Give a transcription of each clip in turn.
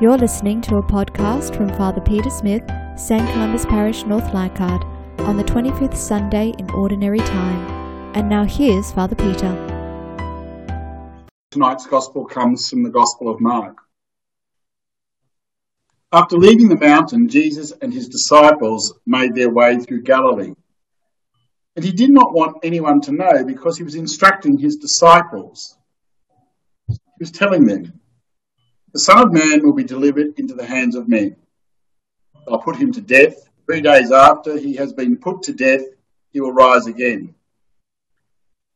You're listening to a podcast from Father Peter Smith, St. Columba's Parish, North Leichhardt, on the 25th Sunday in Ordinary Time. And now here's Father Peter. Tonight's Gospel comes from the Gospel of Mark. After leaving the mountain, Jesus and his disciples made their way through Galilee. And he did not want anyone to know because he was instructing his disciples. He was telling them, the Son of Man will be delivered into the hands of men. They'll put him to death. Three days after he has been put to death, he will rise again.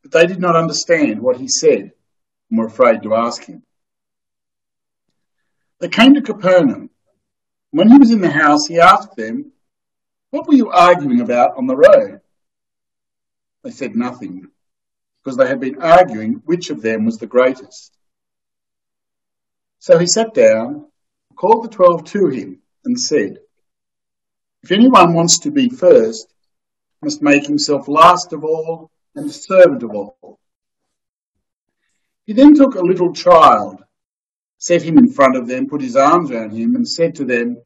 But they did not understand what he said and were afraid to ask him. They came to Capernaum. When he was in the house, he asked them, What were you arguing about on the road? They said nothing, because they had been arguing which of them was the greatest. So he sat down, called the twelve to him, and said, If anyone wants to be first, must make himself last of all and servant of all. He then took a little child, set him in front of them, put his arms around him, and said to them,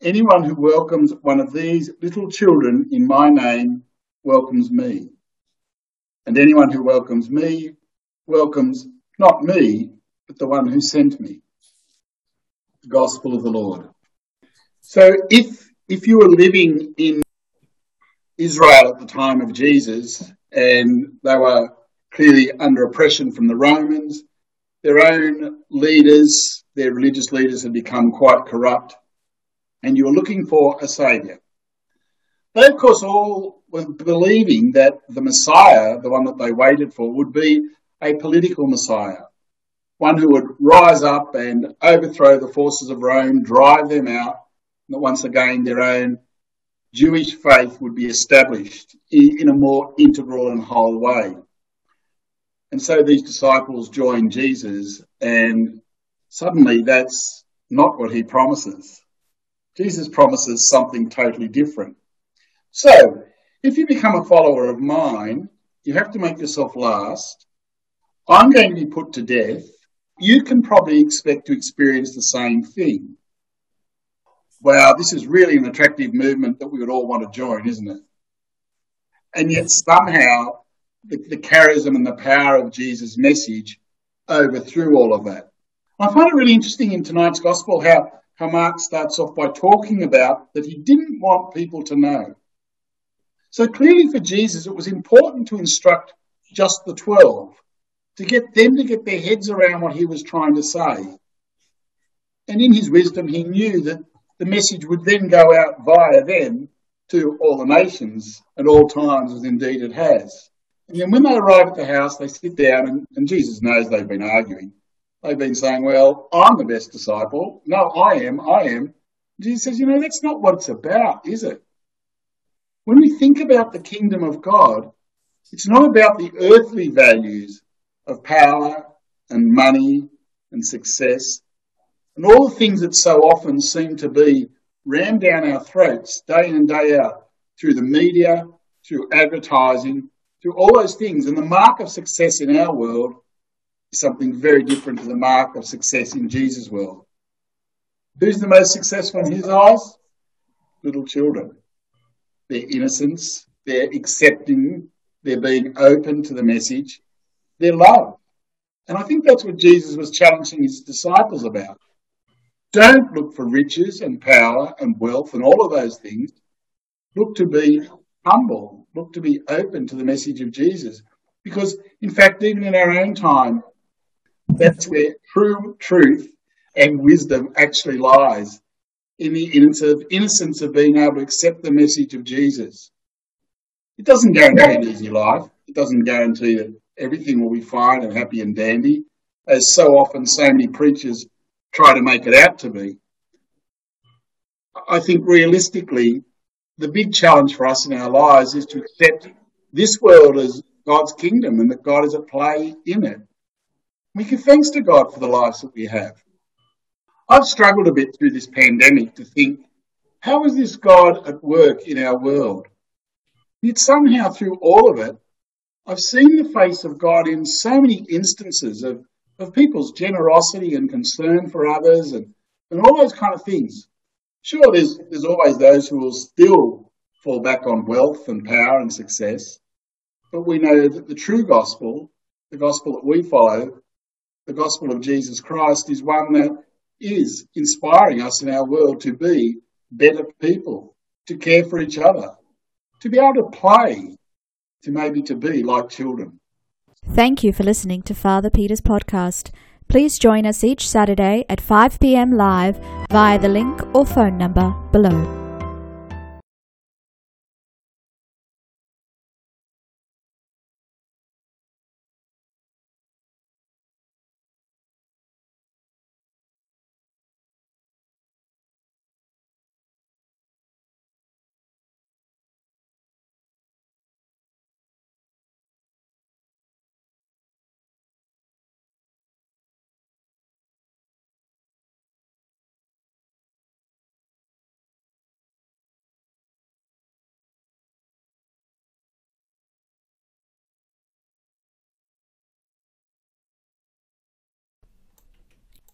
Anyone who welcomes one of these little children in my name welcomes me. And anyone who welcomes me welcomes not me, but the one who sent me. The gospel of the Lord. So if, if you were living in Israel at the time of Jesus and they were clearly under oppression from the Romans, their own leaders, their religious leaders had become quite corrupt and you were looking for a saviour. They, of course, all were believing that the Messiah, the one that they waited for, would be a political Messiah, one who would rise up and overthrow the forces of Rome, drive them out, that once again their own Jewish faith would be established in a more integral and whole way. And so these disciples join Jesus, and suddenly that's not what he promises. Jesus promises something totally different. So, if you become a follower of mine, you have to make yourself last. I'm going to be put to death you can probably expect to experience the same thing. Wow, this is really an attractive movement that we would all want to join, isn't it? And yet somehow the, the charism and the power of Jesus' message overthrew all of that. I find it really interesting in tonight's gospel how, how Mark starts off by talking about that he didn't want people to know. So clearly for Jesus, it was important to instruct just the 12 to get them to get their heads around what he was trying to say. And in his wisdom, he knew that the message would then go out via them to all the nations at all times, as indeed it has. And then when they arrive at the house, they sit down, and, and Jesus knows they've been arguing. They've been saying, Well, I'm the best disciple. No, I am, I am. Jesus says, You know, that's not what it's about, is it? When we think about the kingdom of God, it's not about the earthly values of power and money and success and all the things that so often seem to be rammed down our throats day in and day out through the media, through advertising, through all those things. And the mark of success in our world is something very different to the mark of success in Jesus' world. Who's the most successful in his eyes? Little children. Their innocence, their accepting, their being open to the message, their love. And I think that's what Jesus was challenging his disciples about. Don't look for riches and power and wealth and all of those things. Look to be humble. Look to be open to the message of Jesus. Because, in fact, even in our own time, that's where true truth and wisdom actually lies in the innocence of being able to accept the message of Jesus. It doesn't guarantee an easy life. It doesn't guarantee that everything will be fine and happy and dandy, as so often so many preachers try to make it out to be. I think realistically, the big challenge for us in our lives is to accept this world as God's kingdom and that God is at play in it. We give thanks to God for the lives that we have. I've struggled a bit through this pandemic to think, how is this God at work in our world? Yet somehow through all of it, I've seen the face of God in so many instances of, of people's generosity and concern for others and and all those kind of things. Sure, there's, there's always those who will still fall back on wealth and power and success, but we know that the true gospel, the gospel that we follow, the gospel of Jesus Christ, is one that is inspiring us in our world to be better people, to care for each other, to be able to play, to maybe to be like children. Thank you for listening to Father Peter's podcast. Please join us each Saturday at 5 p.m. live via the link or phone number below.